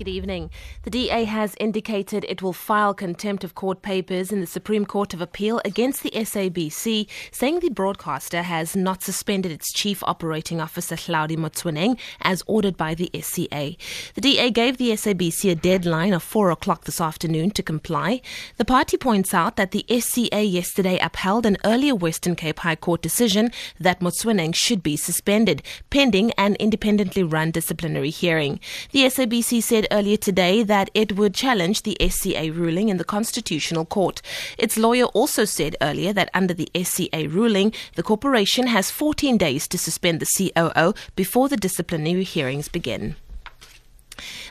Good evening. The DA has indicated it will file contempt of court papers in the Supreme Court of Appeal against the SABC, saying the broadcaster has not suspended its chief operating officer, Hlaudi Motsoeneng, as ordered by the SCA. The DA gave the SABC a deadline of 4 o'clock this afternoon to comply. The party points out that the SCA yesterday upheld an earlier Western Cape High Court decision that Motsoeneng should be suspended, pending an independently run disciplinary hearing. The SABC said earlier today that it would challenge the SCA ruling in the Constitutional Court. Its lawyer also said earlier that under the SCA ruling, the corporation has 14 days to suspend the COO before the disciplinary hearings begin.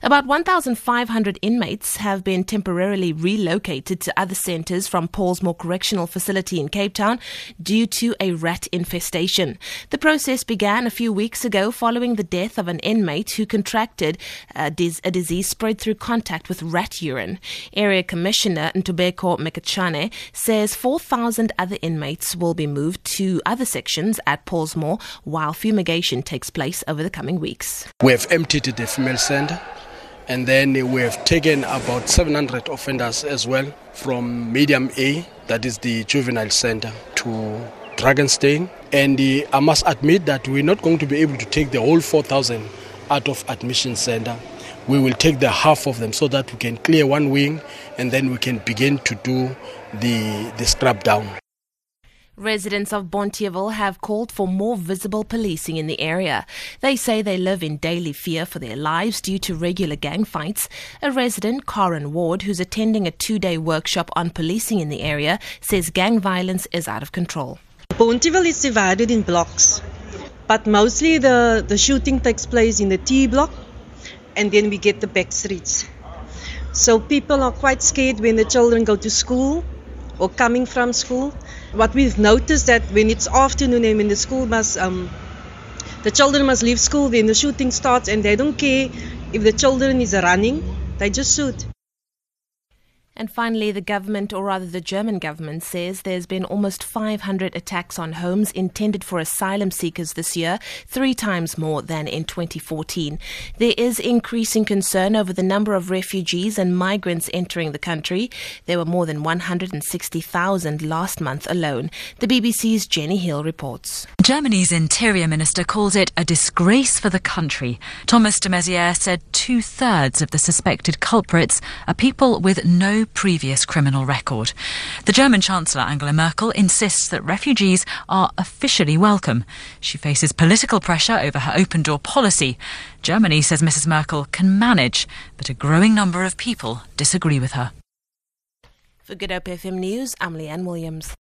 About 1,500 inmates have been temporarily relocated to other centres from Pollsmoor Correctional Facility in Cape Town due to a rat infestation. The process began a few weeks ago following the death of an inmate who contracted a, dis- a disease spread through contact with rat urine. Area Commissioner Ntobeko Mekachane says 4,000 other inmates will be moved to other sections at Pollsmoor while fumigation takes place over the coming weeks. We have emptied the female center and then we have taken about 700 offenders as well from medium A, that is the juvenile center, to Dragonstein. And uh, I must admit that we're not going to be able to take the whole 4,000 out of admission center. We will take the half of them so that we can clear one wing and then we can begin to do the, the scrap down. Residents of Bonteheuwel have called for more visible policing in the area. They say they live in daily fear for their lives due to regular gang fights. A resident, Karen Ward, who's attending a two day workshop on policing in the area, says gang violence is out of control. Bonteheuwel is divided in blocks, but mostly the, the shooting takes place in the T block and then we get the back streets. So people are quite scared when the children go to school or coming from school. What we've noticed that when it's afternoon and when the school must, um, the children must leave school, then the shooting starts, and they don't care if the children is running, they just shoot. And finally, the government, or rather the German government, says there's been almost 500 attacks on homes intended for asylum seekers this year, three times more than in 2014. There is increasing concern over the number of refugees and migrants entering the country. There were more than 160,000 last month alone. The BBC's Jenny Hill reports. Germany's interior minister calls it a disgrace for the country. Thomas de Maizière said two thirds of the suspected culprits are people with no previous criminal record. The German Chancellor Angela Merkel insists that refugees are officially welcome. She faces political pressure over her open door policy. Germany, says Mrs. Merkel, can manage, but a growing number of people disagree with her. For Good Hope FM News, I'm Leanne Williams.